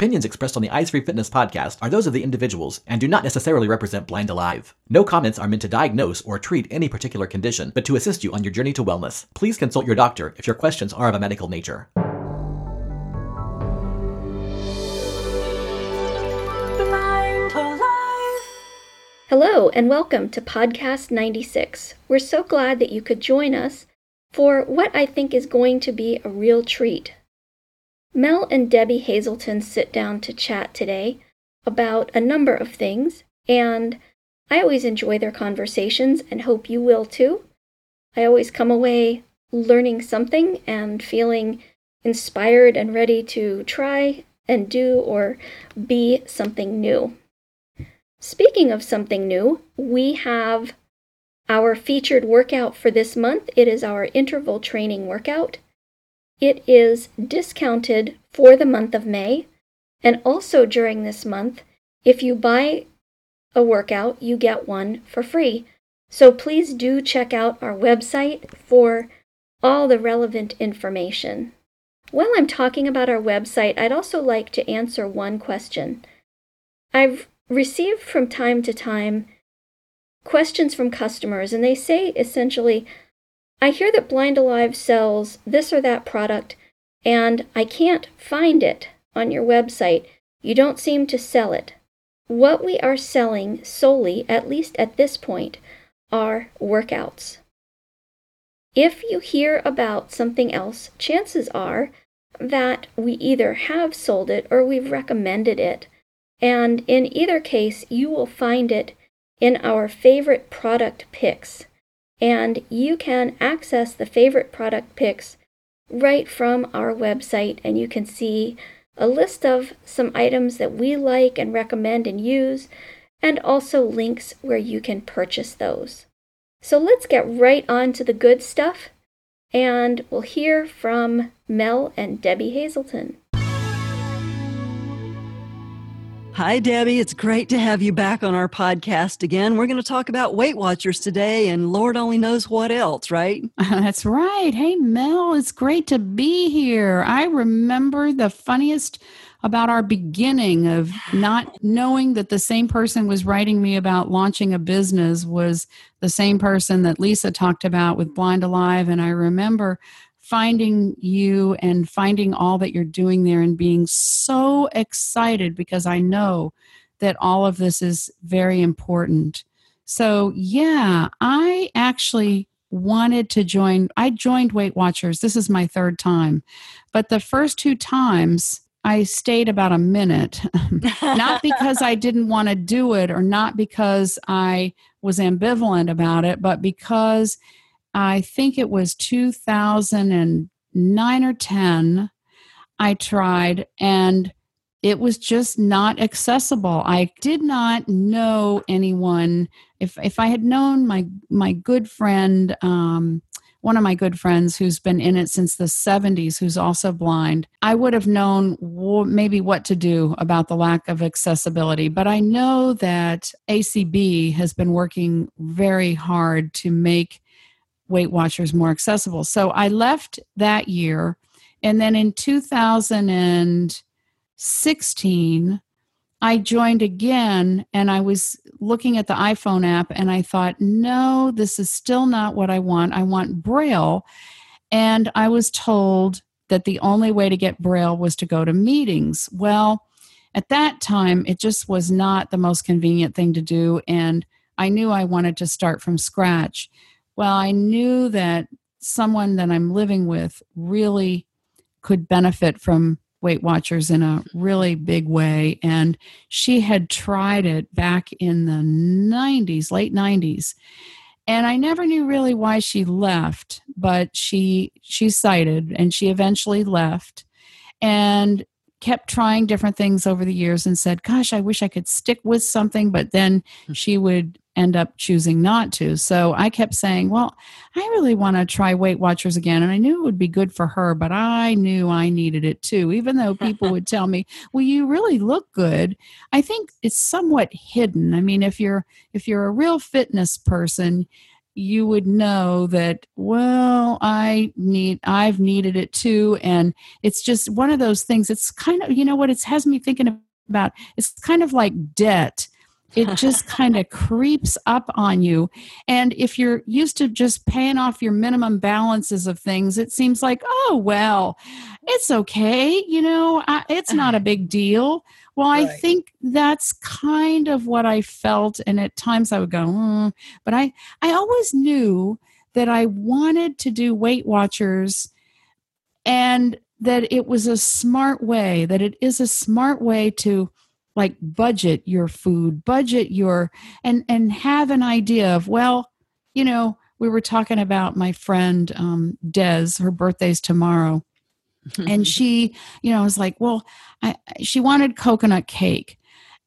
Opinions expressed on the Eyes Free Fitness podcast are those of the individuals and do not necessarily represent BlindAlive. No comments are meant to diagnose or treat any particular condition, but to assist you on your journey to wellness. Please consult your doctor if your questions are of a medical nature. Hello, and welcome to Podcast 96. We're so glad that you could join us for what I think is going to be a real treat. Mel and Debbie Hazelton sit down to chat today about a number of things, and I always enjoy their conversations and hope you will too. I always come away learning something and feeling inspired and ready to try and do or be something new. Speaking of something new, we have our featured workout for this month. It is our interval training workout. It is discounted for the month of May. And also during this month, if you buy a workout, you get one for free. So please do check out our website for all the relevant information. While I'm talking about our website, I'd also like to answer one question. I've received from time to time questions from customers, and they say essentially, I hear that BlindAlive sells this or that product, and I can't find it on your website. You don't seem to sell it. What we are selling solely, at least at this point, are workouts. If you hear about something else, chances are that we either have sold it or we've recommended it and in either case, you will find it in our favorite product picks. And you can access the favorite product picks right from our website, and you can see a list of some items that we like and recommend and use, and also links where you can purchase those. So let's get right on to the good stuff, and we'll hear from Mel and Debbie Hazelton. Hi, Debbie. It's great to have you back on our podcast again. We're going to talk about Weight Watchers today and Lord only knows what else, right? That's right. Hey, Mel, it's great to be here. I remember the funniest about our beginning of not knowing that the same person was writing me about launching a business was the same person that Lisa talked about with BlindAlive. And I remember finding you and finding all that you're doing there and being so excited because I know that all of this is very important. So, yeah, I actually wanted to join. I joined Weight Watchers. This is my third time. But the first two times, I stayed about a minute, not because I didn't want to do it or not because I was ambivalent about it, but because I think it was 2009 or 10. I tried and it was just not accessible. I did not know anyone. If if I had known my my good friend, um, one of my good friends who's been in it since the 70s, who's also blind, I would have known maybe what to do about the lack of accessibility. But I know that ACB has been working very hard to make Weight Watchers more accessible. So I left that year. And then in 2016, I joined again and I was looking at the iPhone app and I thought, no, this is still not what I want. I want Braille. And I was told that the only way to get Braille was to go to meetings. Well, at that time, it just was not the most convenient thing to do. And I knew I wanted to start from scratch well, I knew that someone that I'm living with really could benefit from Weight Watchers in a really big way. And she had tried it back in the 90s, late 90s. And I never knew really why she left, but she she cited and she eventually left and kept trying different things over the years and said, Gosh, I wish I could stick with something. But then hmm. she would end up choosing not to. So I kept saying, well, I really want to try Weight Watchers again. And I knew it would be good for her, but I knew I needed it too. Even though people would tell me, well, you really look good. I think it's somewhat hidden. I mean, if you're if you're a real fitness person, you would know that well i need i've needed it too. And it's just one of those things it's kind of you know what it has me thinking about it's kind of like debt. It just kind of creeps up on you. And if you're used to just paying off your minimum balances of things it seems like oh well it's okay you know I, it's not a big deal well, I think that's kind of what I felt, and at times I would go, mm. but I I always knew that I wanted to do Weight Watchers, and that it was a smart way. That it is a smart way to like budget your food, budget your and and have an idea of well, you know, we were talking about my friend um, Des. Her birthday's tomorrow and she you know was like well I, she wanted coconut cake.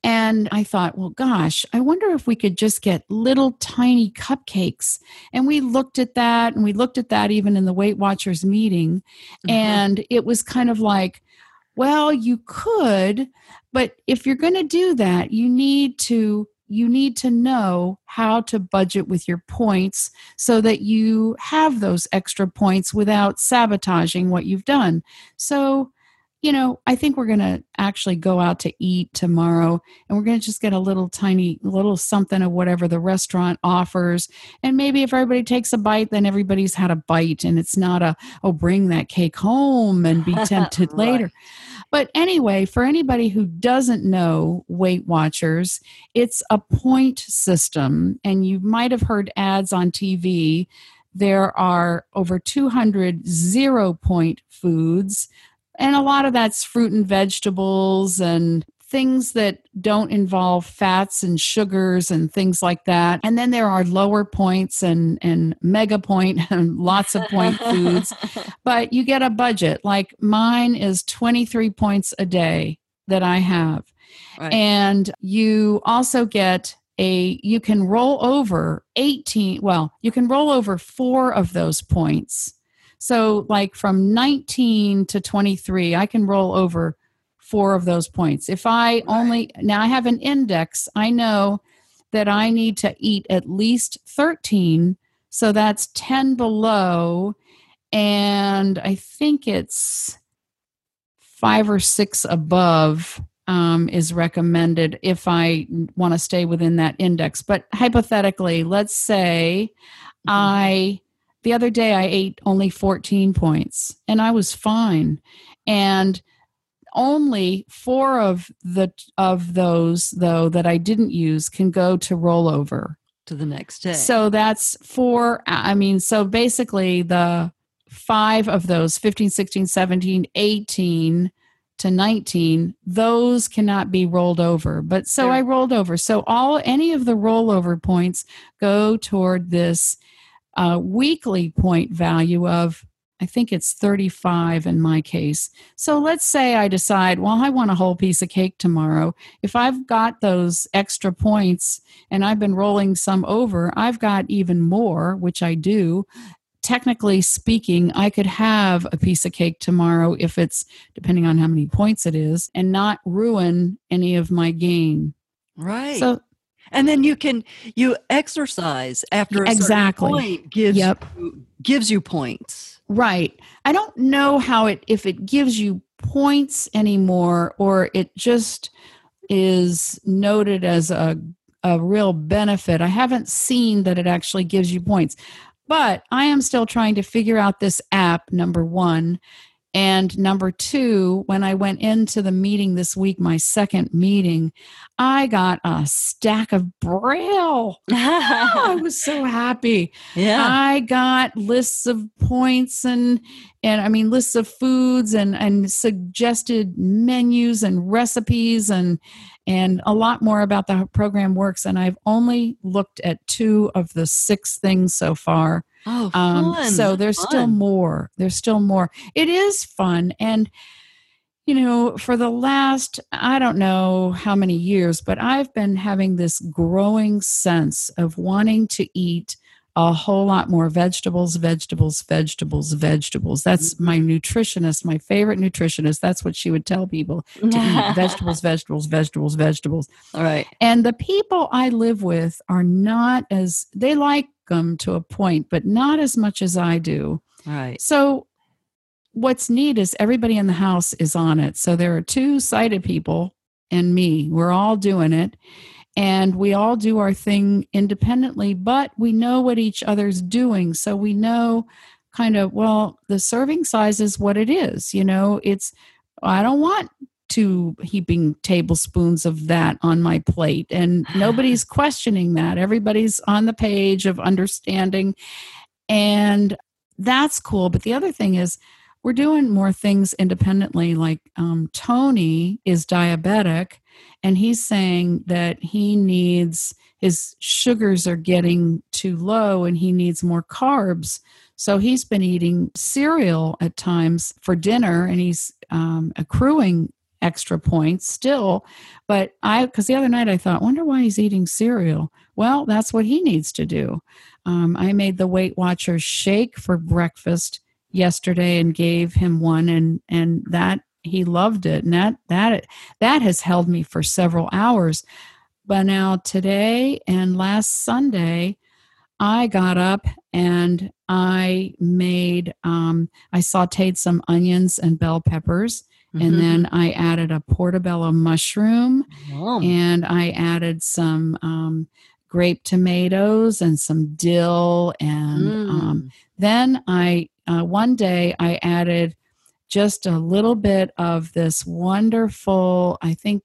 And i thought well gosh i wonder if we could just get little tiny cupcakes. And we looked at that and we looked at that even in the weight watchers meeting. Mm-hmm. and it was kind of like well you could but if you're going to do that you need to you need to know how to budget with your points so that you have those extra points without sabotaging what you've done. So, you know, I think we're going to actually go out to eat tomorrow and we're going to just get a little tiny little something of whatever the restaurant offers. And maybe if everybody takes a bite, then everybody's had a bite and it's not a, oh, bring that cake home and be tempted right. later. But anyway, for anybody who doesn't know Weight Watchers, it's a point system, and you might have heard ads on TV. There are over 200 zero point foods, and a lot of that's fruit and vegetables and things that don't involve fats and sugars and things like that. And then there are lower points and, and mega point and lots of point foods. But you get a budget. Like mine is 23 points a day that I have. Right. And you also get a you can roll over 18 well you can roll over four of those points so like from 19 to 23 i can roll over four of those points. If I right. only, now I have an index, I know that I need to eat at least 13. So that's 10 below. And I think it's five or six above um, is recommended if I want to stay within that index. But hypothetically, let's say mm-hmm. I, the other day I ate only 14 points and I was fine. And only four of the of those though that I didn't use can go to rollover to the next day. So that's four I mean so basically the five of those 15 16 17 18 to 19 those cannot be rolled over but so i rolled over so all any of the rollover points go toward this uh, weekly point value of I think it's 35 in my case. So let's say I decide, well, I want a whole piece of cake tomorrow. If I've got those extra points and I've been rolling some over, I've got even more, which I do. Technically speaking, I could have a piece of cake tomorrow if it's depending on how many points it is and not ruin any of my gain. Right. So and then you can you exercise after a exactly point gives yep. you, gives you points Right. I don't know how it if it gives you points anymore or it just is noted as a a real benefit. I haven't seen that it actually gives you points. But I am still trying to figure out this app number 1 and number two, when I went into the meeting this week, my second meeting, I got a stack of Braille. oh, I was so happy. Yeah. I got lists of points and and I mean lists of foods and and suggested menus and recipes and and a lot more about the program works. And I've only looked at two of the six things so far. Oh, um, so there's fun. still more. There's still more. It is fun. And, you know, for the last, I don't know how many years, but I've been having this growing sense of wanting to eat a whole lot more vegetables, vegetables, vegetables, vegetables. That's mm-hmm. my nutritionist, my favorite nutritionist. That's what she would tell people to eat vegetables, vegetables, vegetables, vegetables. All right. And the people I live with are not as, they like them to a point, but not as much as I do. Right. So what's neat is everybody in the house is on it. So there are two sighted people and me. We're all doing it. And we all do our thing independently, but we know what each other's doing. So we know kind of, well, the serving size is what it is. You know, it's, I don't want two heaping tablespoons of that on my plate. And nobody's questioning that. Everybody's on the page of understanding. And that's cool. But the other thing is, we're doing more things independently. Like um, Tony is diabetic, and he's saying that he needs his sugars are getting too low and he needs more carbs. So he's been eating cereal at times for dinner and he's um, accruing extra points still. But I, because the other night I thought, wonder why he's eating cereal. Well, that's what he needs to do. Um, I made the Weight Watchers shake for breakfast yesterday and gave him one, and and that he loved it, and that that that has held me for several hours. But now today and last Sunday, I got up and I made um, I sautéed some onions and bell peppers and Mhm. then I added a portobello mushroom, and I added some um, grape tomatoes and some dill, and um, Mm. then I uh, one day I added just a little bit of this wonderful. I think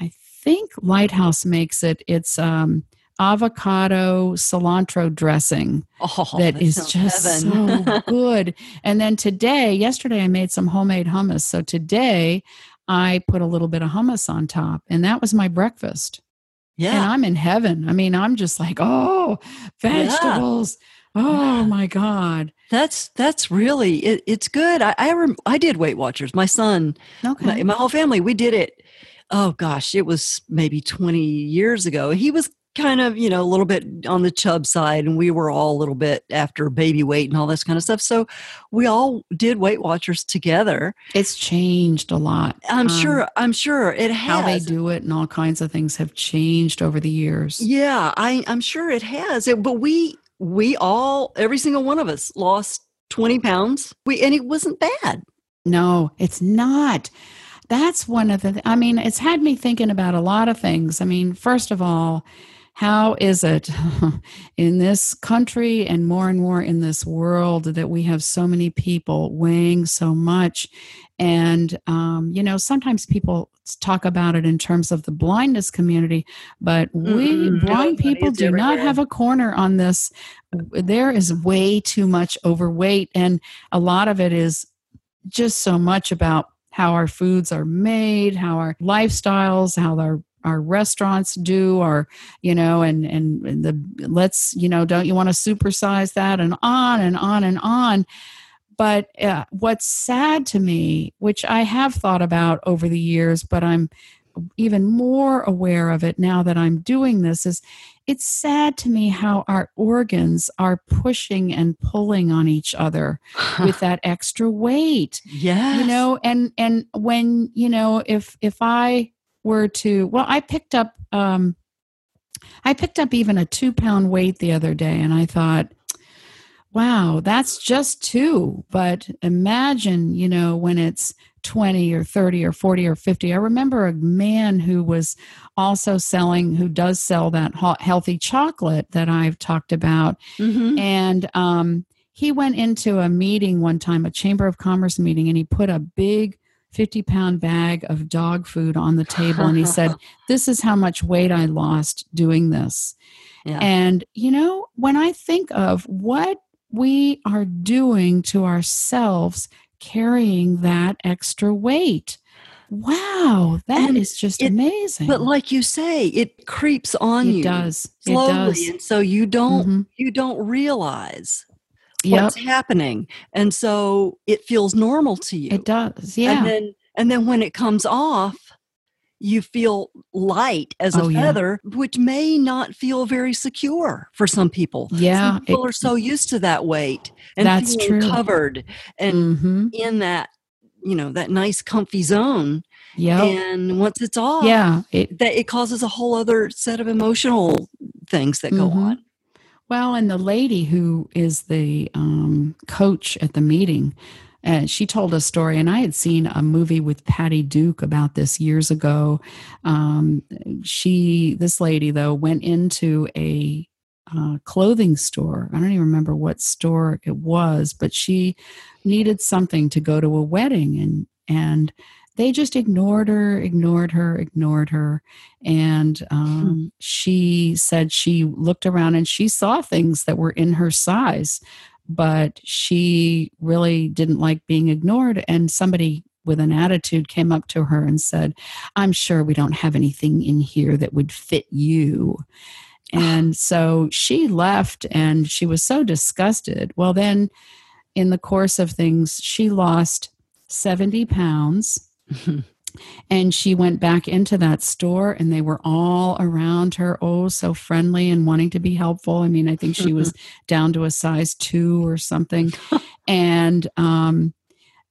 I think Lighthouse makes it. It's um, avocado cilantro dressing oh, that is just heaven. so good. And then today, yesterday, I made some homemade hummus. So today, I put a little bit of hummus on top, and that was my breakfast. Yeah. And. I'm in heaven. I mean, I'm just like, oh, vegetables. Oh my God. That's that's really it, it's good. I I, rem, I did Weight Watchers. My son, Okay. my, my whole family, we did it. Oh gosh, it was maybe twenty years ago. He was kind of you know a little bit on the chub side, and we were all a little bit after baby weight and all this kind of stuff. So we all did Weight Watchers together. it's changed a lot. I'm Um, sure. I'm sure it has. How they do it and all kinds of things have changed over the years. Yeah, I, I'm sure it has. It, but we we all every single one of us lost 20 pounds. We and it wasn't bad. No, it's not. That's one of the, I mean, it's had me thinking about a lot of things. I mean, first of all, how is it in this country and more and more in this world that we have so many people weighing so much? And, um, you know, sometimes people talk about it in terms of the blindness community, but we Mm-mm. blind people do not have a corner on this. There is way too much overweight, and a lot of it is just so much about how our foods are made, how our lifestyles, how our our restaurants do, or you know, and and, the let's you know, don't you want to supersize that, and on and on and on. But uh, what's sad to me, which I have thought about over the years, but I'm even more aware of it now that I'm doing this, is it's sad to me how our organs are pushing and pulling on each other with that extra weight yes. you know and and when you know if if i were to well i picked up um i picked up even a two pound weight the other day and i thought wow that's just two. But imagine you know when it's 20 or 30 or 40 or 50 i remember a man who was also selling who does sell that healthy chocolate that i've talked about. Mhm. and um, he went into a meeting one time, a Chamber of Commerce meeting, and he put a big 50 pound bag of dog food on the table. And he said, This is how much weight I lost doing this. Yeah. And, you know, when I think of what we are doing to ourselves carrying that extra weight, wow, that And is just it- amazing. But like you say, it creeps on it you does. slowly, It does. and so you don't Mhm. you don't realize Yep, what's happening, and so it feels normal to you. it does. Yeah. And then and then when it comes off, you feel light as a Oh, yeah. feather, which may not feel very secure for some people. Yeah, Some people it- are so used to that weight and That's true. covered and hmm in that, you know, that nice comfy zone. Yeah, And once it's off, yeah. It, that it causes a whole other set of emotional things that go Mhm. on. Well, and the lady who is the um, coach at the meeting, uh, she told a story, and I had seen a movie with Patty Duke about this years ago. Um, she, this lady though, went into a uh, clothing store. I don't even remember what store it was, but she needed something to go to a wedding, and and they just ignored her, ignored her, ignored her. And um, hmm. she said she looked around and she saw things that were in her size, but she really didn't like being ignored. And somebody with an attitude came up to her and said, I'm sure we don't have anything in here that would fit you. And so she left and she was so disgusted. Well, then in the course of things, she lost 70 pounds. and she went back into that store and they were all around her oh so friendly and wanting to be helpful. I mean i think she was down to a size two or something. And um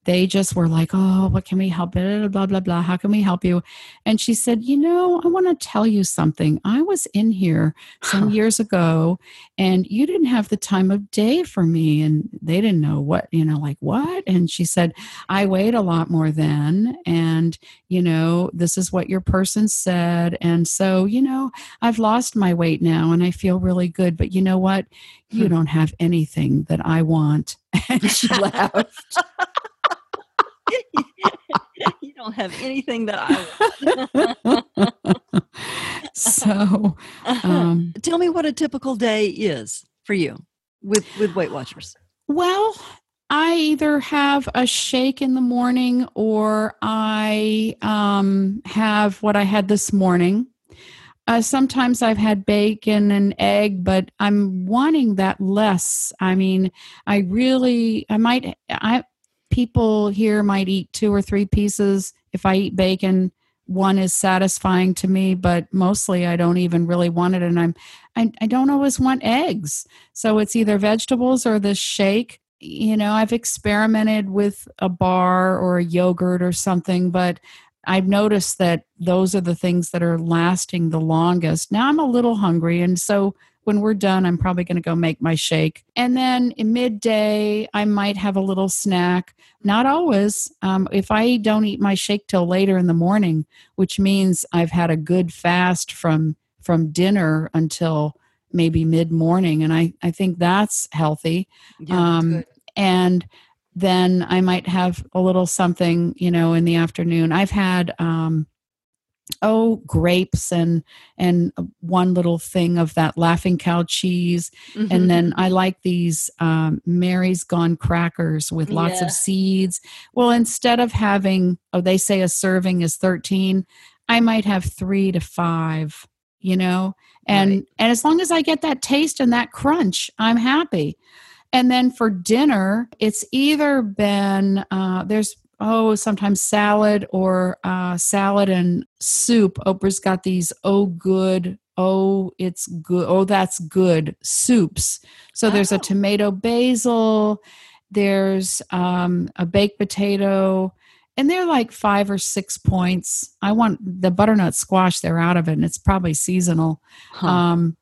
they just were like, Oh, what can we help? Blah, blah, blah, blah. How can we help you? And she said, You know, I want to tell you something. I was in here some years ago and you didn't have the time of day for me. And they didn't know what, you know, like what? And she said, I weighed a lot more then. And, you know, this is what your person said. And so, you know, I've lost my weight now and I feel really good. But you know what? You hmm. don't have anything that I want. And she laughed. you don't have anything that I want. so, um, tell me what a typical day is for you with with Weight Watchers. Well, I either have a shake in the morning or I um, have what I had this morning. Uh, sometimes I've had bacon and egg, but I'm wanting that less. I mean, I really, I might, I, people here might eat two or three pieces. If I eat bacon, one is satisfying to me, but mostly I don't even really want it. And I'm, I, I don't always want eggs. So it's either vegetables or this shake. You know, I've experimented with a bar or a yogurt or something, but I've noticed that those are the things that are lasting the longest. Now I'm a little hungry, and so when we're done, I'm probably going to go make my shake. And then in midday, I might have a little snack. Not always. Um, if I don't eat my shake till later in the morning, which means I've had a good fast from from dinner until maybe mid morning, and I I think that's healthy. Yeah, um, and then I might have a little something, you know, in the afternoon. I've had um, oh grapes and and one little thing of that laughing cow cheese mm-hmm. and then i like these um, mary's gone crackers with lots yeah. of seeds well instead of having oh they say a serving is 13 i might have three to five you know and right. and as long as i get that taste and that crunch i'm happy and then for dinner it's either been uh, there's oh, sometimes salad or uh, salad and soup. Oprah's got these oh good, oh it's good, oh that's good soups. So oh. there's a oh. tomato basil, there's um, a baked potato, and they're like five or six points. I want the butternut squash; they're out of it, and it's probably seasonal. Huh. Um,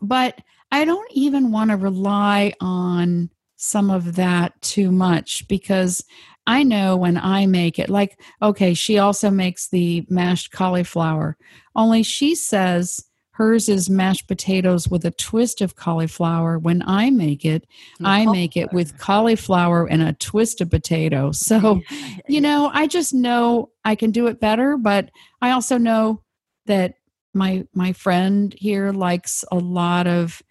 but I don't even want to rely on some of that too much because I know when I make it, like, okay, she also makes the mashed cauliflower, only she says hers is mashed potatoes with a twist of cauliflower. When I make it, I make it with cauliflower and a twist of potato. So, you know, I just know I can do it better, but I also know that my my friend here likes a lot of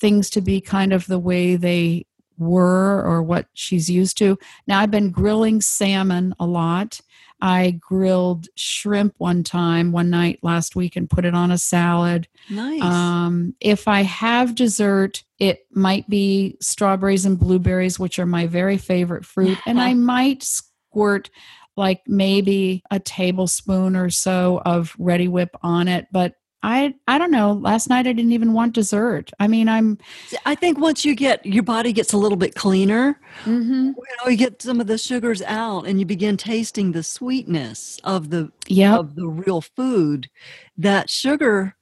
things to be kind of the way they were or what she's used to. Now, I've been grilling salmon a lot. I grilled shrimp one time, one night last week, and put it on a salad. Nice. Um, if I have dessert, it might be strawberries and blueberries, which are my very favorite fruit. and I might squirt like maybe a tablespoon or so of Reddi-wip on it. But I I don't know. Last night I didn't even want dessert. I mean, I'm. I think once you get your body gets a little bit cleaner, mm-hmm. you know, you get some of the sugars out, and you begin tasting the sweetness of the yep. of the real food. That sugar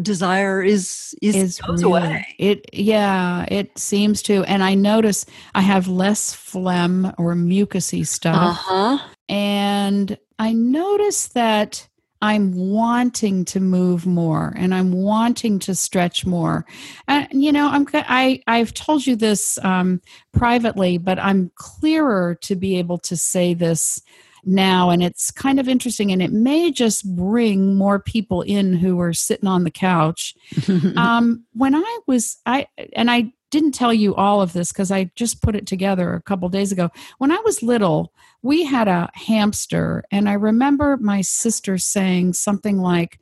desire is is, is goes away. It yeah, it seems to. And I notice I have less phlegm or mucusy stuff. Uh-huh. and I notice that I'm wanting to move more and I'm wanting to stretch more. And you know, I'm I I've told you this um, privately, but I'm clearer to be able to say this now and it's kind of interesting and it may just bring more people in who are sitting on the couch um, when I was I and I didn't tell you all of this because I just put it together a couple days ago. When I was little, we had a hamster, and I remember my sister saying something like,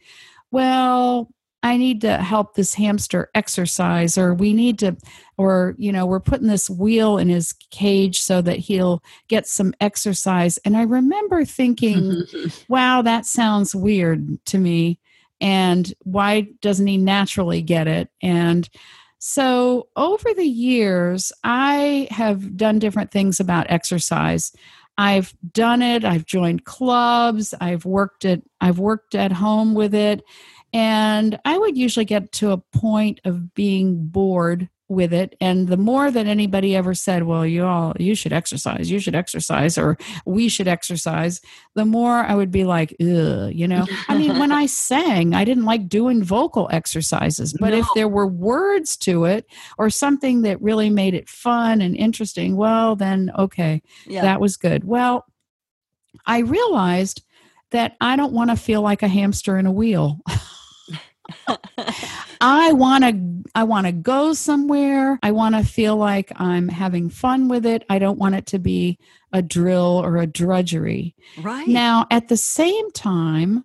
"Well." I need to help this hamster exercise, or we need to, or, you know, we're putting this wheel in his cage so that he'll get some exercise. And I remember thinking, wow, that sounds weird to me. And why doesn't he naturally get it? And so over the years, I have done different things about exercise. I've done it, I've joined clubs, I've worked at I've worked at home with it. And I would usually get to a point of being bored with it. And the more that anybody ever said well you all you should exercise you should exercise or we should exercise the more i would be like Ugh, you know? I mean when i sang i didn't like doing vocal exercises but if there were words to it or something that really made it fun and interesting well then okay yeah. that was good. Well i realized that i don't want to feel like a hamster in a wheel. I want to I want to go somewhere. I want to feel like I'm having fun with it. I don't want it to be a drill or a drudgery. right. Now, at the same time,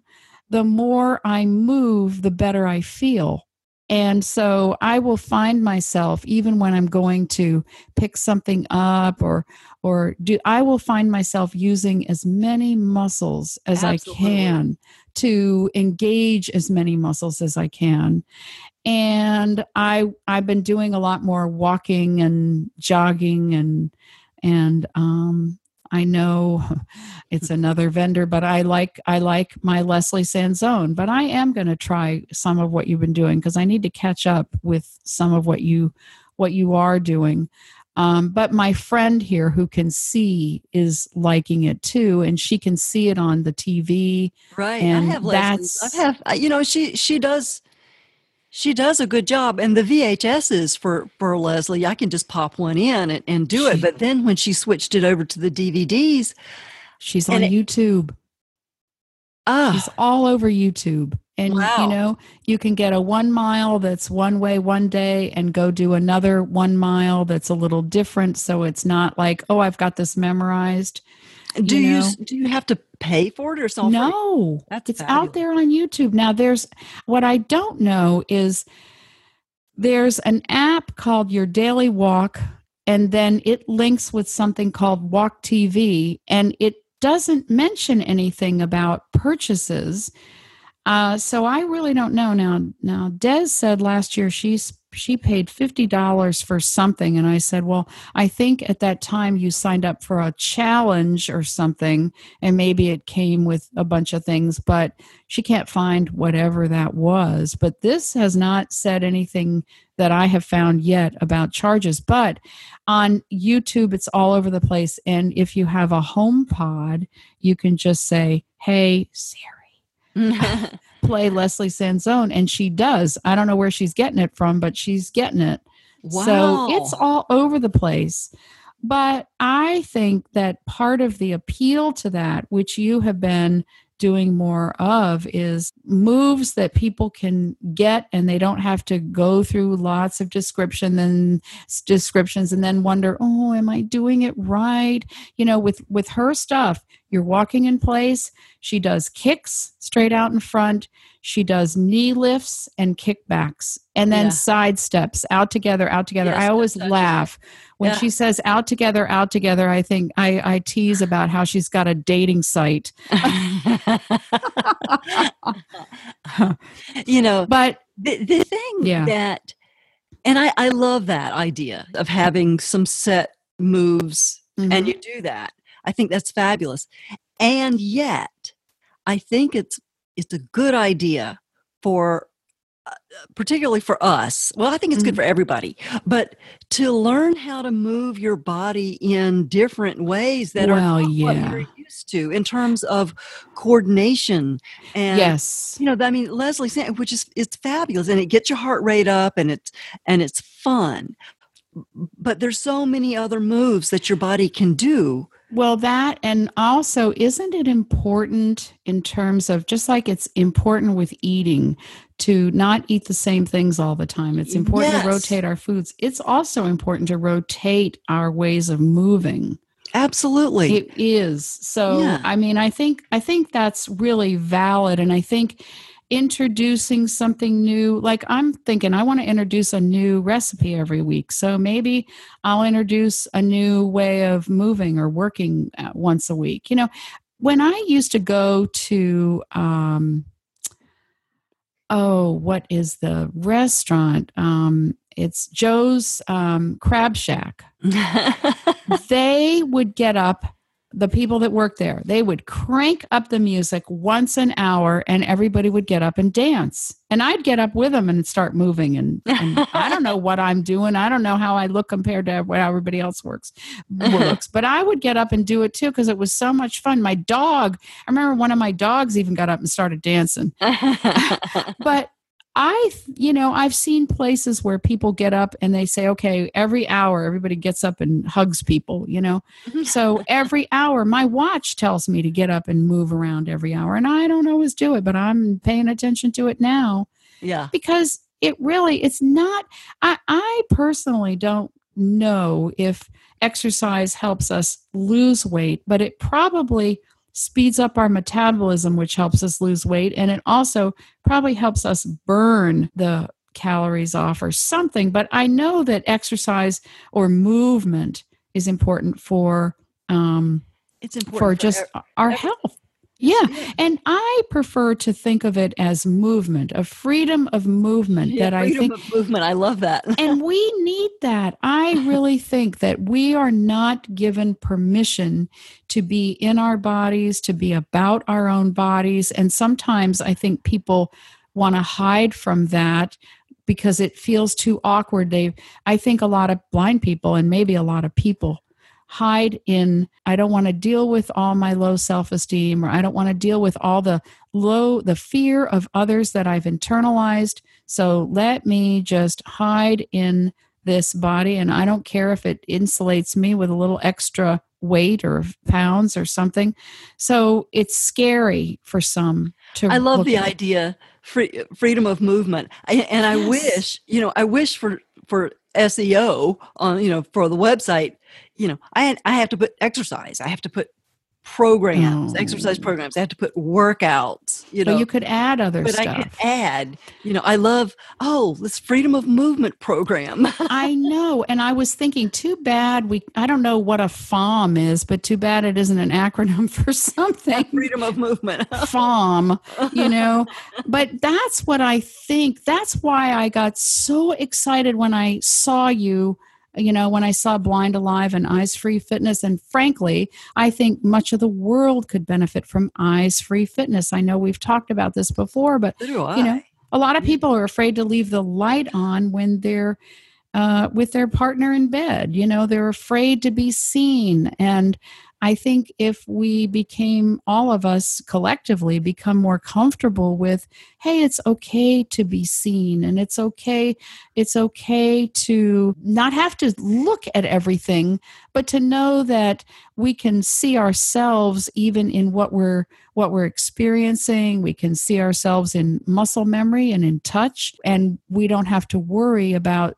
the more I move, the better I feel. And so I will find myself even when I'm going to pick something up or or do I will find myself using as many muscles as Absolutely. I can to engage as many muscles as I can. And I I've been doing a lot more walking and jogging and and um I know it's another vendor, but I like I like my Leslie Sansone. But I am going to try some of what you've been doing because I need to catch up with some of what you what you are doing. Um, but my friend here who can see is liking it too, and she can see it on the TV. Right. And I have Leslie's. that's- I have uh, you know she she does she does a good job and the VHSs for for Leslie I can just pop one in and, and do it She- but then when she switched it over to the DVDs She's on it- YouTube. ah She's all over YouTube. And Wow. you know, you can get a one mile that's one way one day and go do another one mile that's a little different. So it's not like, oh, I've got this memorized. do you you, know. s- do you have to pay for it or something no, That's it's out there on YouTube. Now, there's what I don't know is there's an app called Your Daily Walk, and then it links with something called Walk TV, and it doesn't mention anything about purchases. Uh, so I really don't know now. Now, Des said last year she's she paid fifty dollars for something, and I said, "Well, I think at that time you signed up for a challenge or something, and maybe it came with a bunch of things, but she can't find whatever that was. But this has not said anything that I have found yet about charges. But on YouTube, it's all over the place, and if you have a HomePod, you can just say, "Hey Siri." play Leslie Sansone, and she does. I don't know where she's getting it from, but she's getting it. So it's all over the place. But I think that part of the appeal to that, which you have been doing more of, is moves that people can get and they don't have to go through lots of description and descriptions and then wonder, oh, am I doing it right? You know, with with her stuff, you're walking in place. She does kicks straight out in front. She does knee lifts and kickbacks and then Yeah. side steps out together, out together. Yes, I always laugh when Yeah. she says out together, out together. I think I, I tease about how she's got a dating site. you know But the, the thing Yeah. that and I, I love that idea of having some set moves and Mhm. you do that i think that's fabulous and yet i think it's it's a good idea for particularly for us well i think it's good Mhm. for everybody but to learn how to move your body in different ways that are Well, what yeah. you're used to in terms of coordination and yes. you know i mean leslie said which is it's fabulous and it gets your heart rate up and it's and it's fun but there's so many other moves that your body can do Well, that and also, isn't it important in terms of just like it's important with eating to not eat the same things all the time? It's important Yes. to rotate our foods. It's also important to rotate our ways of moving. absolutely It is. So, Yeah. I mean, I think I think that's really valid, and I think introducing something new. Like i'm thinking i want to introduce a new recipe every week. So maybe i'll introduce a new way of moving or working uh, once a week. You know when i used to go to um oh what is the restaurant? Um it's joe's um crab shack. They would get up the people that worked there. They would crank up the music once an hour and everybody would get up and dance. And i'd get up with them and start moving and, and i don't know what i'm doing. I don't know how i look compared to how everybody else works looks but i would get up and do it too because it was so much fun. My dog i remember one of my dogs even got up and started dancing. But I, you know, I've seen places where people get up and they say, okay, every hour everybody gets up and hugs people, you know. Mm-hmm. So every hour, my watch tells me to get up and move around every hour. And I don't always do it, but I'm paying attention to it now yeah because it really, it's not, I, I personally don't know if exercise helps us lose weight, but it probably speeds up our metabolism, which helps us lose weight. And it also probably helps us burn the calories off or something. But I know that exercise or movement is important for um, it's important for just ev- our every- health. Yeah. And I prefer to think of it as movement, a freedom of movement yeah, that I think of movement i love that and we need that. I really think that we are not given permission to be in our bodies, to be about our own bodies. And sometimes I think people want to hide from that because it feels too awkward. They I think a lot of blind people and maybe a lot of people hide in I don't want to deal with all my low self-esteem or I don't want to deal with all the low the fear of others that I've internalized. So let me just hide in this body and I don't care if it insulates me with a little extra weight or pounds or something. So it's scary for some to I love the at. idea free, freedom of movement, I, and I Yes. wish you know I wish for for SEO on you know for the website. You know, I I have to put exercise. I have to put programs, exercise Oh. programs. I have to put workouts. You know, but you could add other but stuff. I could add. You know, I love oh this freedom of movement program. I know. And I was thinking, too bad we, I don't know what a FOM is, but too bad it isn't an acronym for something. freedom of movement. FOM, you know. But that's what I think. That's why I got so excited when I saw you, you know, when I saw BlindAlive and Eyes Free Fitness. And frankly, I think much of the world could benefit from Eyes Free Fitness. I know we've talked about this before, but So do I. you know a lot of people are afraid to leave the light on when they're uh, with their partner in bed you know they're afraid to be seen and i think if we became all of us collectively become more comfortable with hey it's okay to be seen and it's okay it's okay to not have to look at everything but to know that we can see ourselves even in what we're what we're experiencing. We can see ourselves in muscle memory and in touch and we don't have to worry about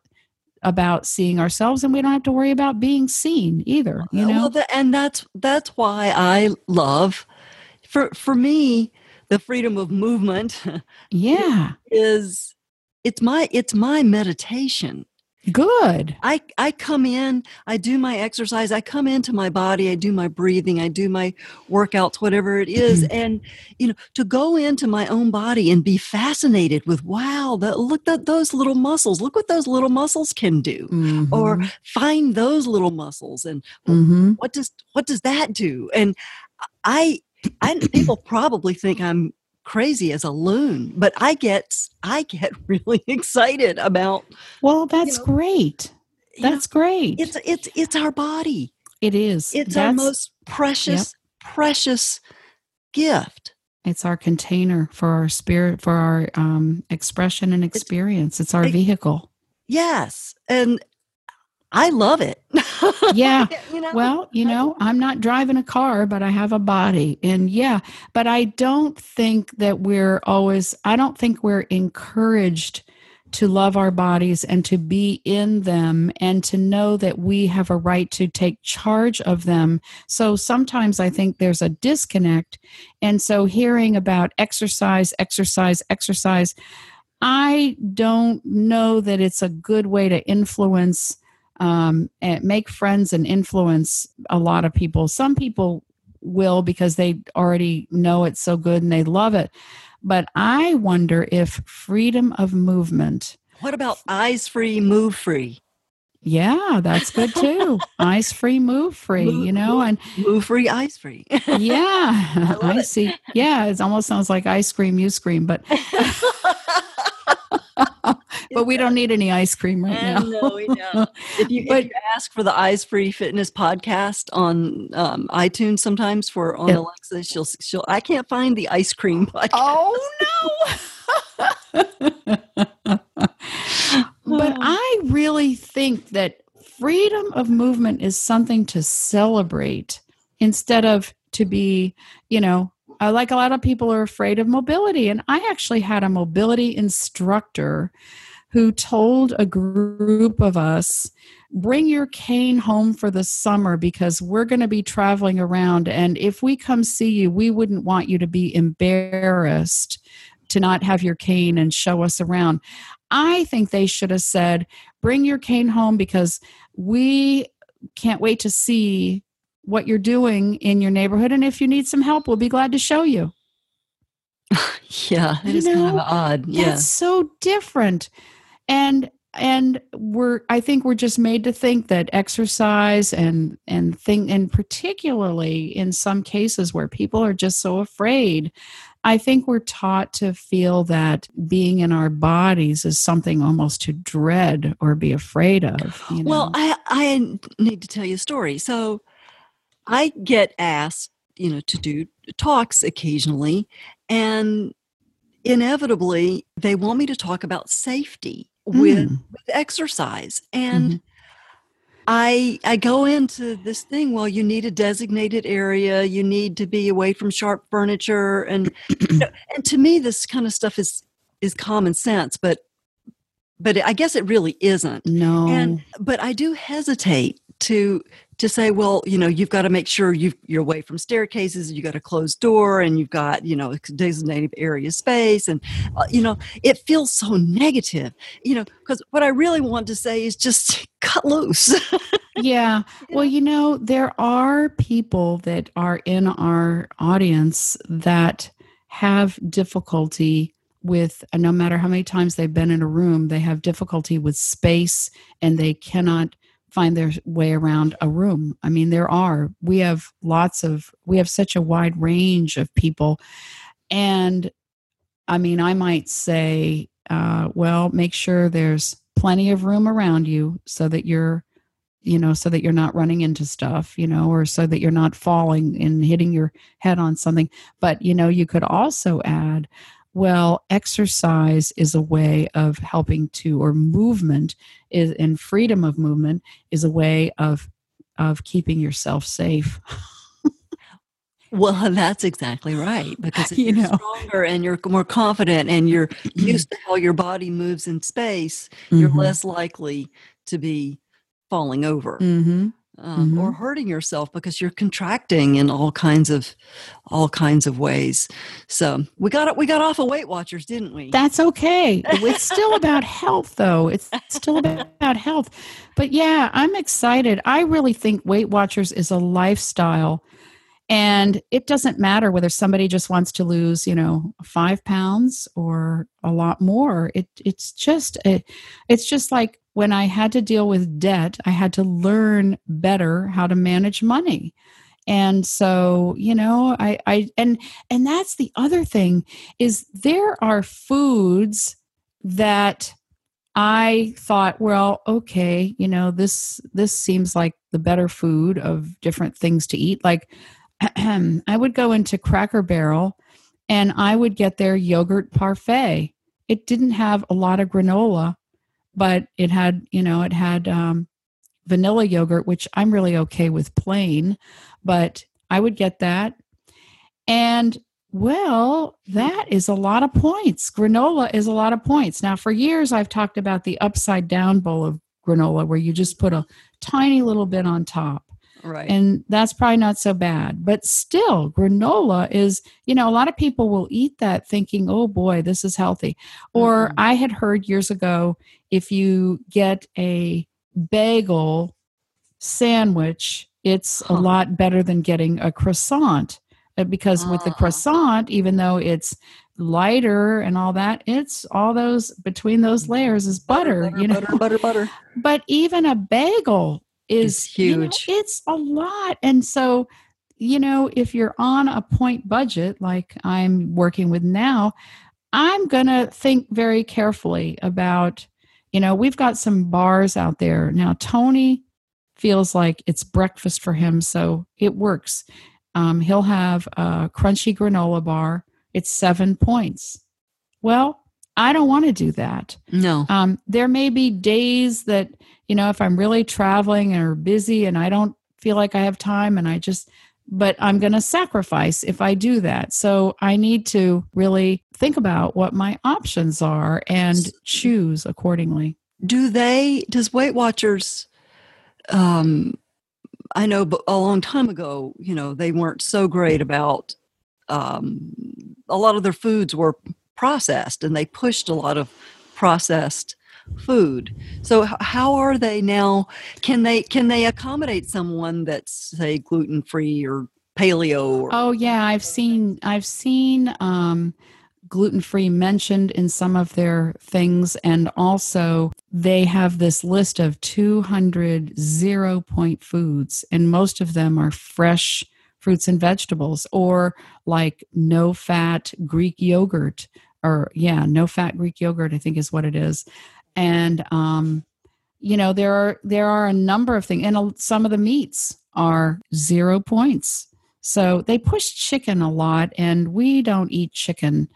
about seeing ourselves and we don't have to worry about being seen either oh, you know? well, the, and that's that's why I love for for me the freedom of movement yeah. is it's my it's my meditation good i i come in i do my exercise i come into my body i do my breathing i do my workouts whatever it is and you know to go into my own body and be fascinated with wow that look at those little muscles look what those little muscles can do or Mhm. find those little muscles and Mhm. what does what does that do and i i people probably think i'm crazy as a loon, but I get I get really excited about. Well, that's know, great. That's know, great. It's it's it's our body. It is. It's that's, our most precious yep. precious gift. It's our container for our spirit, for our um, expression and experience. It's, it's our it, vehicle. Yes, and I love it. Yeah. You know? Well, you know, I'm not driving a car, but I have a body. And yeah, but I don't think that we're always, I don't think we're encouraged to love our bodies and to be in them and to know that we have a right to take charge of them. So sometimes I think there's a disconnect. And so hearing about exercise, exercise, exercise, I don't know that it's a good way to influence um, and make friends and influence a lot of people. Some people will because they already know it's so good and they love it. But I wonder if freedom of movement. What about eyes free, move free? Yeah, that's good too. eyes free, move free, move, you know, and move free, eyes free. yeah, I, I see. Yeah, it almost sounds like ice cream, you scream, but but we don't need any ice cream right now. no, we don't. If you, but, if you ask for the Eyes Free Fitness podcast on um, iTunes, sometimes for on yeah. Alexa, she'll she'll. I can't find the ice cream podcast. Oh no! but I really think that freedom of movement is something to celebrate instead of to be, you know, uh, like a lot of people are afraid of mobility. And I actually had a mobility instructor who told a group of us, bring your cane home for the summer because we're going to be traveling around. And if we come see you, we wouldn't want you to be embarrassed to not have your cane and show us around. I think they should have said, bring your cane home because we can't wait to see what you're doing in your neighborhood. And if you need some help, we'll be glad to show you. yeah, it you is know, kind of odd. Yeah. That's so different and and we're i think we're just made to think that exercise and and thing and particularly in some cases where people are just so afraid i think we're taught to feel that being in our bodies is something almost to dread or be afraid of you know? well i i need to tell you a story so i get asked you know to do talks occasionally and inevitably they want me to talk about safety with, mm. with exercise and mm-hmm. I I go into this thing. Well, you need a designated area. You need to be away from sharp furniture, and you know, and to me, this kind of stuff is is common sense. But but I guess it really isn't. No. And but I do hesitate to to say, well, you know, you've got to make sure you are away from staircases, you got a closed door, and you've got, you know, designated area space, and uh, you know, it feels so negative, you know, because what I really want to say is just cut loose. yeah. Well, you know, there are people that are in our audience that have difficulty with no matter how many times they've been in a room they have difficulty with space and they cannot find their way around a room. I mean, there are. We have lots of, we have such a wide range of people. And I mean, I might say, uh, well, make sure there's plenty of room around you so that you're, you know, so that you're not running into stuff, you know, or so that you're not falling and hitting your head on something. But, you know, you could also add, well, exercise is a way of helping to, or movement is, and freedom of movement is a way of of keeping yourself safe. well, that's exactly right because if you are stronger and you're more confident and you're used to how your body moves in space, you're mm-hmm. less likely to be falling over. Mm-hmm um, mm-hmm. or hurting yourself because you're contracting in all kinds of all kinds of ways. So we got it. We got off of Weight Watchers, didn't we? That's okay. It's still about health, though. It's still about health. But yeah, I'm excited. I really think Weight Watchers is a lifestyle. And it doesn't matter whether somebody just wants to lose, you know, five pounds or a lot more. It it's just a, it's just like when I had to deal with debt, I had to learn better how to manage money. and so you know i i and and that's the other thing is there are foods that i thought well okay you know this this seems like the better food of different things to eat like i would go into cracker barrel and i would get their yogurt parfait it didn't have a lot of granola but it had you know it had um, vanilla yogurt which i'm really okay with plain but I would get that. And well, that is a lot of points. Granola is a lot of points. Now, for years, I've talked about the upside down bowl of granola where you just put a tiny little bit on top. Right. And that's probably not so bad. But still, granola is, you know, a lot of people will eat that thinking, oh boy, this is healthy. Or mm-hmm. I had heard years ago if you get a bagel sandwich it's huh. a lot better than getting a croissant. Uh, because with the ah. croissant even though it's lighter and all that it's all those between those layers is butter, butter you know? butter butter butter. But even a bagel is it's huge you know, it's a lot. And so you know if you're on a point budget like i'm working with now i'm going to think very carefully about you know we've got some bars out there now tony feels like it's breakfast for him, so it works. Um, he'll have a crunchy granola bar. It's seven points. Well, I don't want to do that. No. Um, there may be days that, you know, if I'm really traveling or busy and I don't feel like I have time and I just, but I'm going to sacrifice if I do that. So I need to really think about what my options are and choose accordingly. Do they, does Weight Watchers um, I know a long time ago, you know, they weren't so great about um, a lot of their foods were processed and they pushed a lot of processed food. So how are they now? Can they can they accommodate someone that's say gluten free or paleo? Or- oh yeah, I've seen I've seen um, gluten free mentioned in some of their things. And also, they have this list of 200 zero point foods, and most of them are fresh fruits and vegetables or like no fat Greek yogurt. Or, yeah, no fat Greek yogurt, I think is what it is. And, um, you know there are there are a number of things and some of the meats are zero points so they push chicken a lot and we don't eat chicken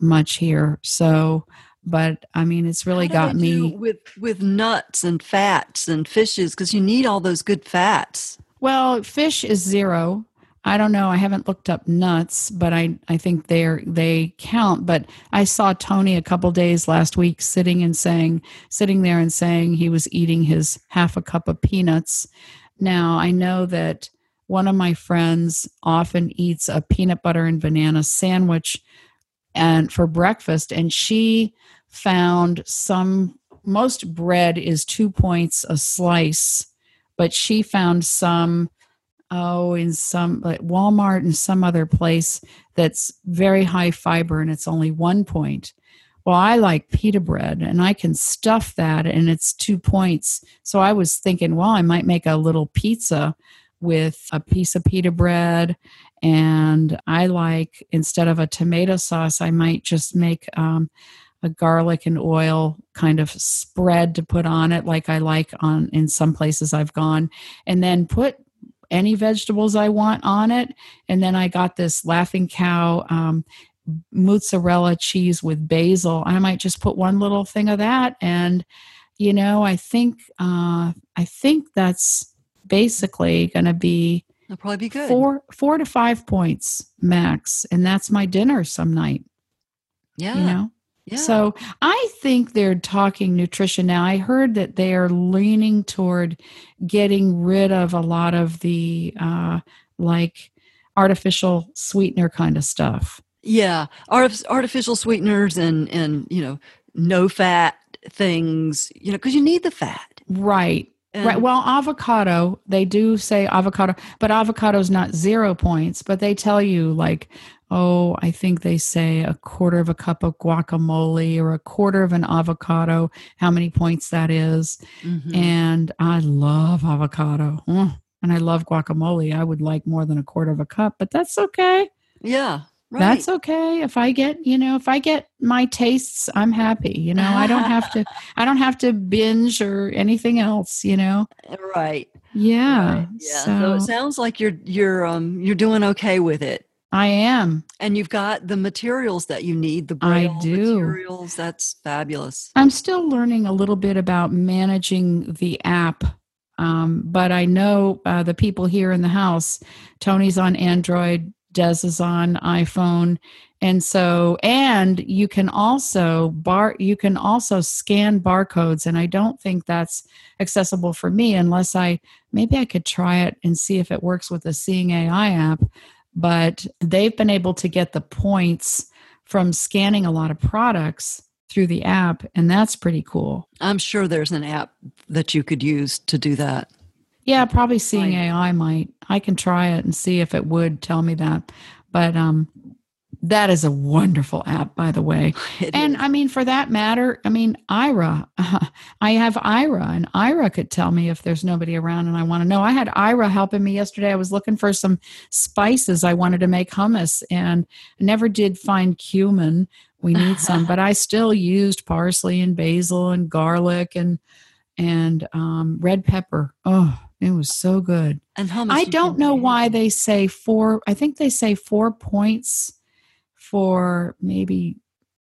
much here. So, but I mean, it's really got me with with nuts and fats and fishes because you need all those good fats. Well, fish is zero. I don't know. I haven't looked up nuts, but I I think they're they count. But I saw Tony a couple days last week sitting and saying, sitting there and saying he was eating his half a cup of peanuts. Now I know that one of my friends often eats a peanut butter and banana sandwich and for breakfast and she found some most bread is two points a slice but she found some oh in some like walmart and some other place that's very high fiber and it's only one point. Well i like pita bread and i can stuff that and it's two points. So i was thinking well i might make a little pizza with a piece of pita bread and I like instead of a tomato sauce, I might just make um, a garlic and oil kind of spread to put on it, like I like on in some places I've gone, and then put any vegetables I want on it. And then I got this Laughing Cow um, mozzarella cheese with basil. I might just put one little thing of that, and you know, I think uh, I think that's basically going to be That'll probably be good. Four four to five points max, and that's my dinner some night. Yeah. You know? Yeah. So I think they're talking nutrition now. I heard that they are leaning toward getting rid of a lot of the uh, like artificial sweetener kind of stuff. Yeah, Art- artificial sweeteners and and you know no fat things. You know because you need the fat. Right. And right. Well, avocado, they do say avocado, but avocado is not zero points, but they tell you like, oh, I think they say a quarter of a cup of guacamole or a quarter of an avocado, how many points that is. Mm-hmm. And I love avocado. Mm. and I love guacamole. I would like more than a quarter of a cup, but that's okay. Yeah. Right. That's okay. If I get, you know, if I get my tastes, I'm happy. You know, I don't have to I don't have to binge or anything else, you know. right. Yeah. Right. Yeah. So, it sounds like you're you're um you're doing okay with it. I am. And you've got the materials that you need, the I do. materials. That's fabulous. I'm still learning a little bit about managing the app. Um, but I know uh, the people here in the house, Tony's on Android, Des is on iPhone. And so, and you can also bar, you can also scan barcodes. And I don't think that's accessible for me unless I, maybe I could try it and see if it works with the Seeing AI app. But they've been able to get the points from scanning a lot of products through the app, and that's pretty cool. I'm sure there's an app that you could use to do that. Yeah, probably seeing AI might. I can try it and see if it would tell me that. But um that is a wonderful app, by the way. It And is. I mean, for that matter, I mean, Aira, I have Aira, and Aira could tell me if there's nobody around and I want to know. I had Aira helping me yesterday. I was looking for some spices. I wanted to make hummus and I never did find cumin. We need some, but I still used parsley and basil and garlic and and um, red pepper. Oh, it was so good. and hummus. I don't know why they say four. I think they say four points for maybe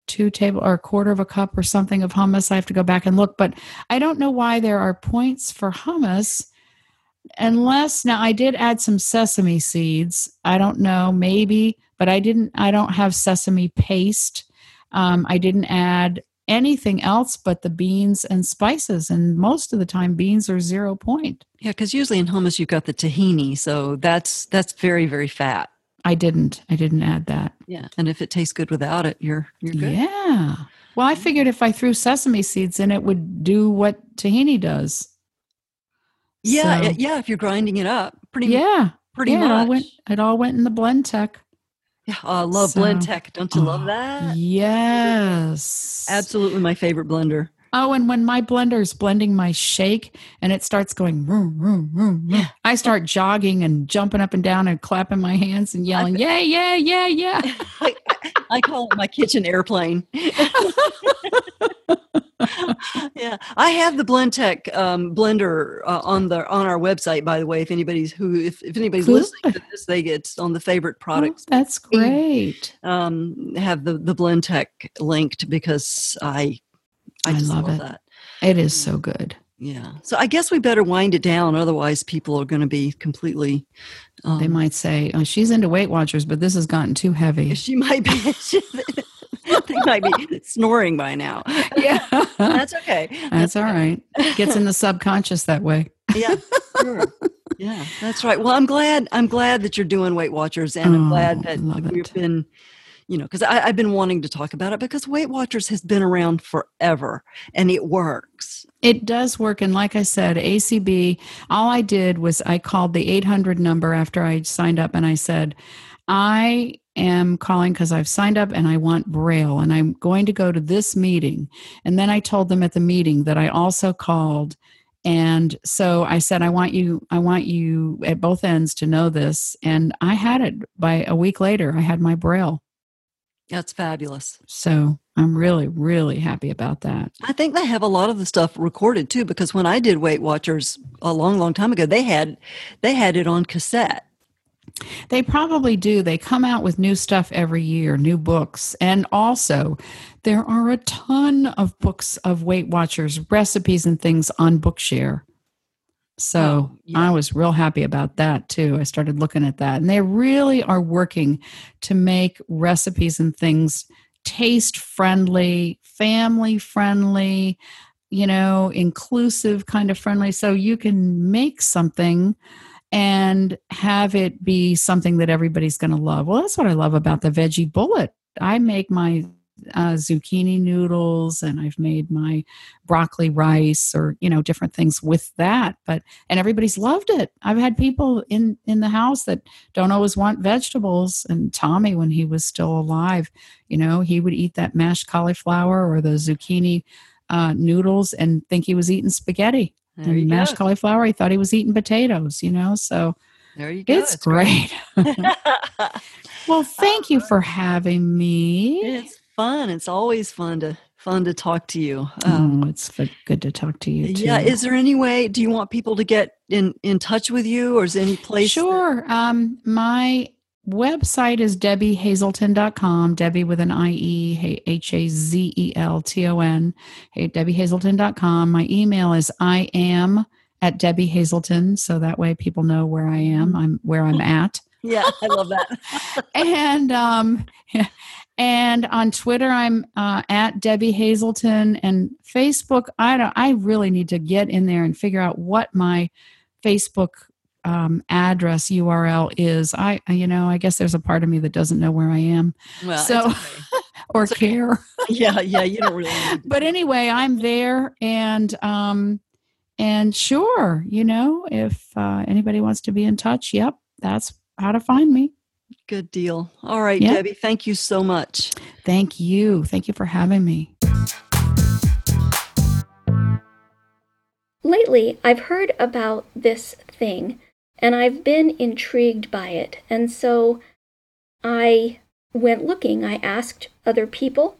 two table or a quarter of a cup or something of hummus. I have to go back and look, but I don't know why there are points for hummus. Unless now I did add some sesame seeds. I don't know, maybe, but I didn't. I don't have sesame paste. Um, I didn't add anything else but the beans and spices, and most of the time beans are zero point. Yeah, because usually in hummus you've got the tahini, so that's that's very very fat. I didn't. I didn't add that. Yeah, and if it tastes good without it, you're you're good. Yeah. Well, I figured if I threw sesame seeds in, it would do what tahini does. Yeah, So- yeah. If you're grinding it up, pretty yeah. pretty yeah, It all much. went. It all went in the Blendtec. yeah, oh, I love Blendtec. Don't you love Oh, that? Yes. Absolutely, my favorite blender. Oh, and when my blender is blending my shake and it starts going, vroom, vroom, vroom, I start jogging and jumping up and down and clapping my hands and yelling, yeah, yeah, yeah, yeah. I, I call it my kitchen airplane. yeah, I have the Blendtec um, blender uh, on the on our website. By the way, if anybody's who if, if anybody's Good. listening to this, they get on the favorite Oh, products. that's great. Um, have the the Blendtec linked because I I I love love, it. that. It is so good. Yeah. So I guess we better wind it down. Otherwise, people are going to be completely. Um, They might say, oh, she's into Weight Watchers, but this has gotten too heavy. She might be. they might be snoring by now. yeah. That's okay. That's all right. Gets in the subconscious that way. Yeah, sure. Yeah, that's right. Well, I'm glad. I'm glad that you're doing Weight Watchers, and I'm Oh, glad that it. been, you know, because I've been wanting to talk about it because Weight Watchers has been around forever and it works. It does work. And like I said, ACB, all I did was I called the 800 number after I signed up and I said, I am calling because I've signed up and I want Braille and I'm going to go to this meeting. And then I told them at the meeting that I also called. And so I said, I want you, I want you at both ends to know this. And I had it by a week later, I had my Braille. That's fabulous. So I'm really, really happy about that. I think they have a lot of the stuff recorded too, because when I did Weight Watchers a long, long time ago, they had they had it on cassette. They probably do. They come out with new stuff every year, new books. And also, there are a ton of books of Weight Watchers, recipes and things on Bookshare. So Oh, yeah. I was real happy about that too. I started looking at that. And they really are working to make recipes and things taste friendly, family friendly, you know, inclusive kind of friendly. So you can make something and have it be something that everybody's going to love. Well, that's what I love about the veggie bullet. I make my uh, zucchini noodles and I've made my broccoli rice or you know different things with that but and everybody's loved it I've had people in in the house that don't always want vegetables and Tommy when he was still alive you know he would eat that mashed cauliflower or the zucchini uh, noodles and think he was eating spaghetti There and mashed go. cauliflower. He thought he was eating potatoes, you know. So There you go. it's, great. well, thank you for having me. it's fun. It's always fun to fun to talk to you. Um, oh, it's good to talk to you too. yeah. Is there any way? Do you want people to get in in touch with you, or is there any place? that- Sure. Um, my website is debbiehazelton.com, Debbie with an I-E, H A Z E L T O N, hey, debbiehazelton.com. My email is I am at Debbie Hazelton. So that way people know where I am, I'm where I'm at. yeah, I love that. and um and on twitter i'm uh, at debbie hazelton and facebook i don't i really need to get in there and figure out what my facebook um, address url is i you know i guess there's a part of me that doesn't know where i am well, So- okay. or okay. care yeah, yeah. You don't really. But anyway i'm there and um and sure you know if uh, anybody wants to be in touch yep that's how to find me Good deal. All right, Yeah. Debbie. Thank you so much. thank you thank you for having me Lately, I've heard about this thing and I've been intrigued by it. And so I went looking. I asked other people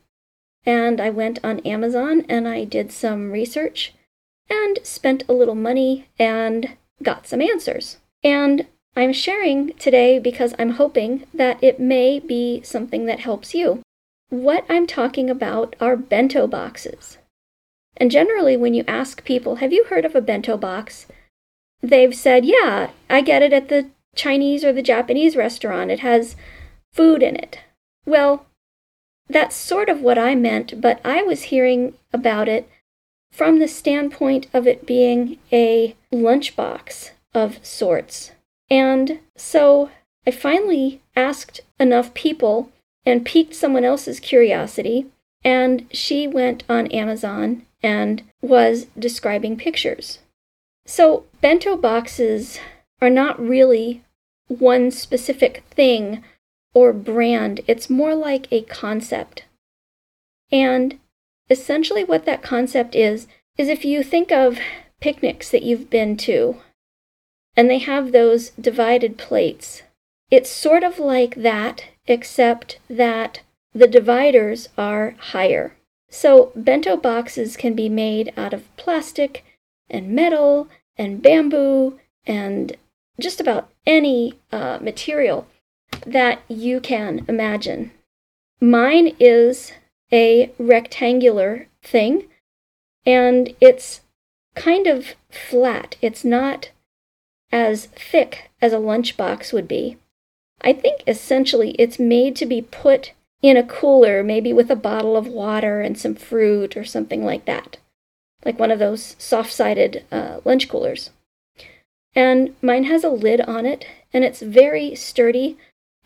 and I went on Amazon and I did some research and spent a little money and got some answers. And I'm sharing today because I'm hoping that it may be something that helps you. What I'm talking about are bento boxes. And generally, when you ask people, have you heard of a bento box? They've said, yeah, I get it at the Chinese or the Japanese restaurant. It has food in it. Well, that's sort of what I meant, but I was hearing about it from the standpoint of it being a lunchbox of sorts. And so I finally asked enough people and piqued someone else's curiosity, and she went on Amazon and was describing pictures. So, bento boxes are not really one specific thing or brand, it's more like a concept. And essentially, what that concept is, is if you think of picnics that you've been to, and they have those divided plates, it's sort of like that, except that the dividers are higher. So, bento boxes can be made out of plastic and metal and bamboo and just about any uh, material that you can imagine. Mine is a rectangular thing and it's kind of flat. It's not as thick as a lunchbox would be. I think essentially it's made to be put in a cooler, maybe with a bottle of water and some fruit or something like that, like one of those soft sided uh, lunch coolers. And mine has a lid on it, and it's very sturdy.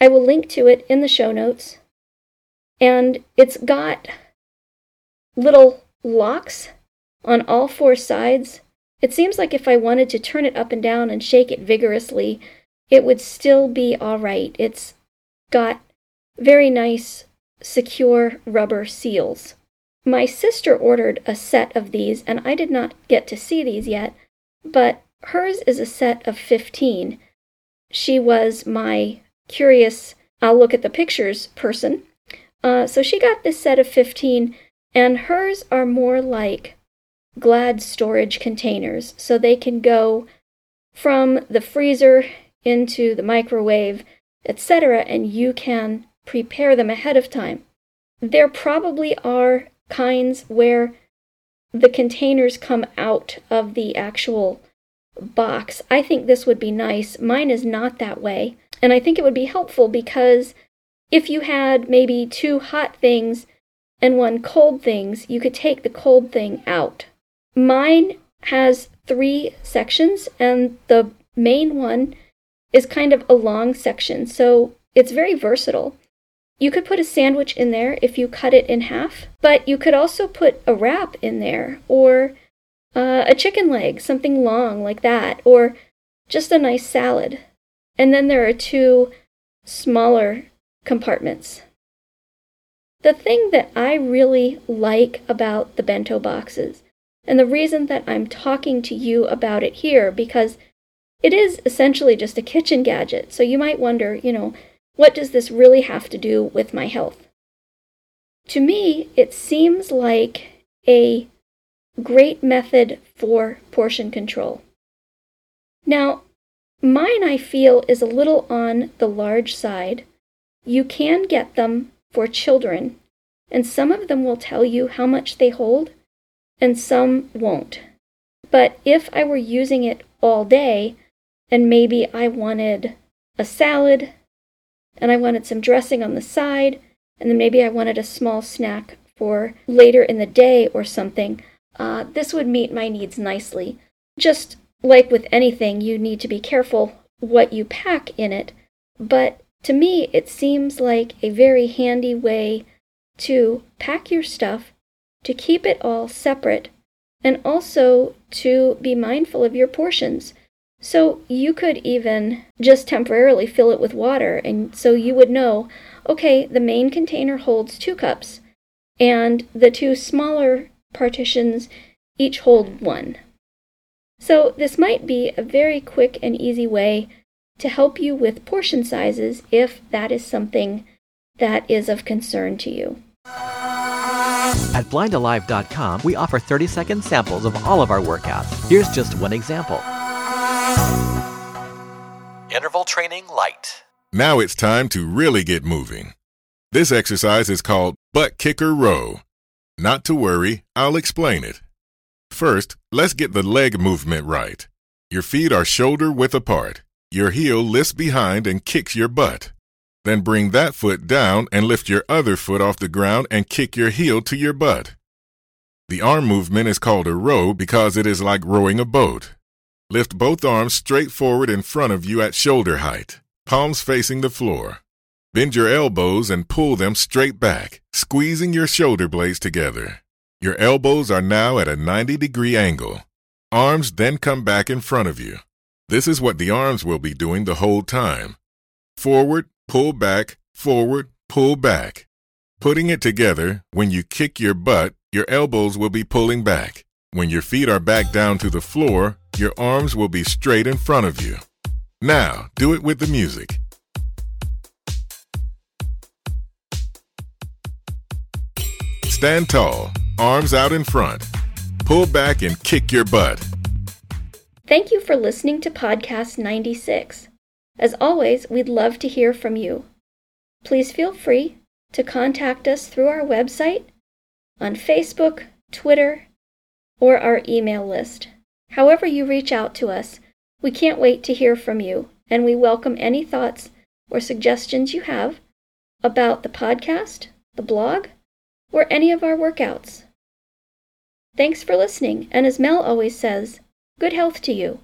I will link to it in the show notes. And it's got little locks on all four sides. It seems like if I wanted to turn it up and down and shake it vigorously, it would still be all right. It's got very nice, secure rubber seals. My sister ordered a set of these, and I did not get to see these yet, but hers is a set of 15. She was my curious, I'll look at the pictures person. Uh, so she got this set of 15, and hers are more like glad storage containers, so they can go from the freezer into the microwave, etc., and you can prepare them ahead of time. There probably are kinds where the containers come out of the actual box. I think this would be nice. Mine is not that way. And I think it would be helpful because if you had maybe two hot things and one cold things, you could take the cold thing out. Mine has three sections, and the main one is kind of a long section, so it's very versatile. You could put a sandwich in there if you cut it in half, but you could also put a wrap in there, or uh, a chicken leg, something long like that, or just a nice salad. And then there are two smaller compartments. The thing that I really like about the bento boxes And the reason that I'm talking to you about it here, because it is essentially just a kitchen gadget. So you might wonder, you know, what does this really have to do with my health? To me, it seems like a great method for portion control. Now, mine I feel is a little on the large side. You can get them for children, and some of them will tell you how much they hold, and some won't. But if I were using it all day, and maybe I wanted a salad, and I wanted some dressing on the side, and then maybe I wanted a small snack for later in the day or something, uh, this would meet my needs nicely. Just like with anything, you need to be careful what you pack in it, but to me, it seems like a very handy way to pack your stuff, to keep it all separate, and also to be mindful of your portions. So you could even just temporarily fill it with water, and so you would know okay, the main container holds two cups, and the two smaller partitions each hold one. So, this might be a very quick and easy way to help you with portion sizes if that is something that is of concern to you. At blindalive.com, we offer 30 second samples of all of our workouts. Here's just one example Interval Training Light. Now it's time to really get moving. This exercise is called Butt Kicker Row. Not to worry, I'll explain it. First, let's get the leg movement right. Your feet are shoulder width apart. Your heel lifts behind and kicks your butt. Then bring that foot down and lift your other foot off the ground and kick your heel to your butt. The arm movement is called a row because it is like rowing a boat. Lift both arms straight forward in front of you at shoulder height palms facing the floor. Bend your elbows and pull them straight back, squeezing your shoulder blades together. Your elbows are now at a 90 degree angle. Arms then come back in front of you. This is what the arms will be doing the whole time. Forward, pull back, forward, pull back. Putting it together, when you kick your butt, your elbows will be pulling back. When your feet are back down to the floor, your arms will be straight in front of you. Now, do it with the music. Stand tall, arms out in front. Pull back and kick your butt. Thank you for listening to Podcast 96. As always, we'd love to hear from you. Please feel free to contact us through our website, on Facebook, Twitter, or our email list. However, you reach out to us, we can't wait to hear from you, and we welcome any thoughts or suggestions you have about the podcast, the blog, or any of our workouts. Thanks for listening, and as Mel always says, good health to you.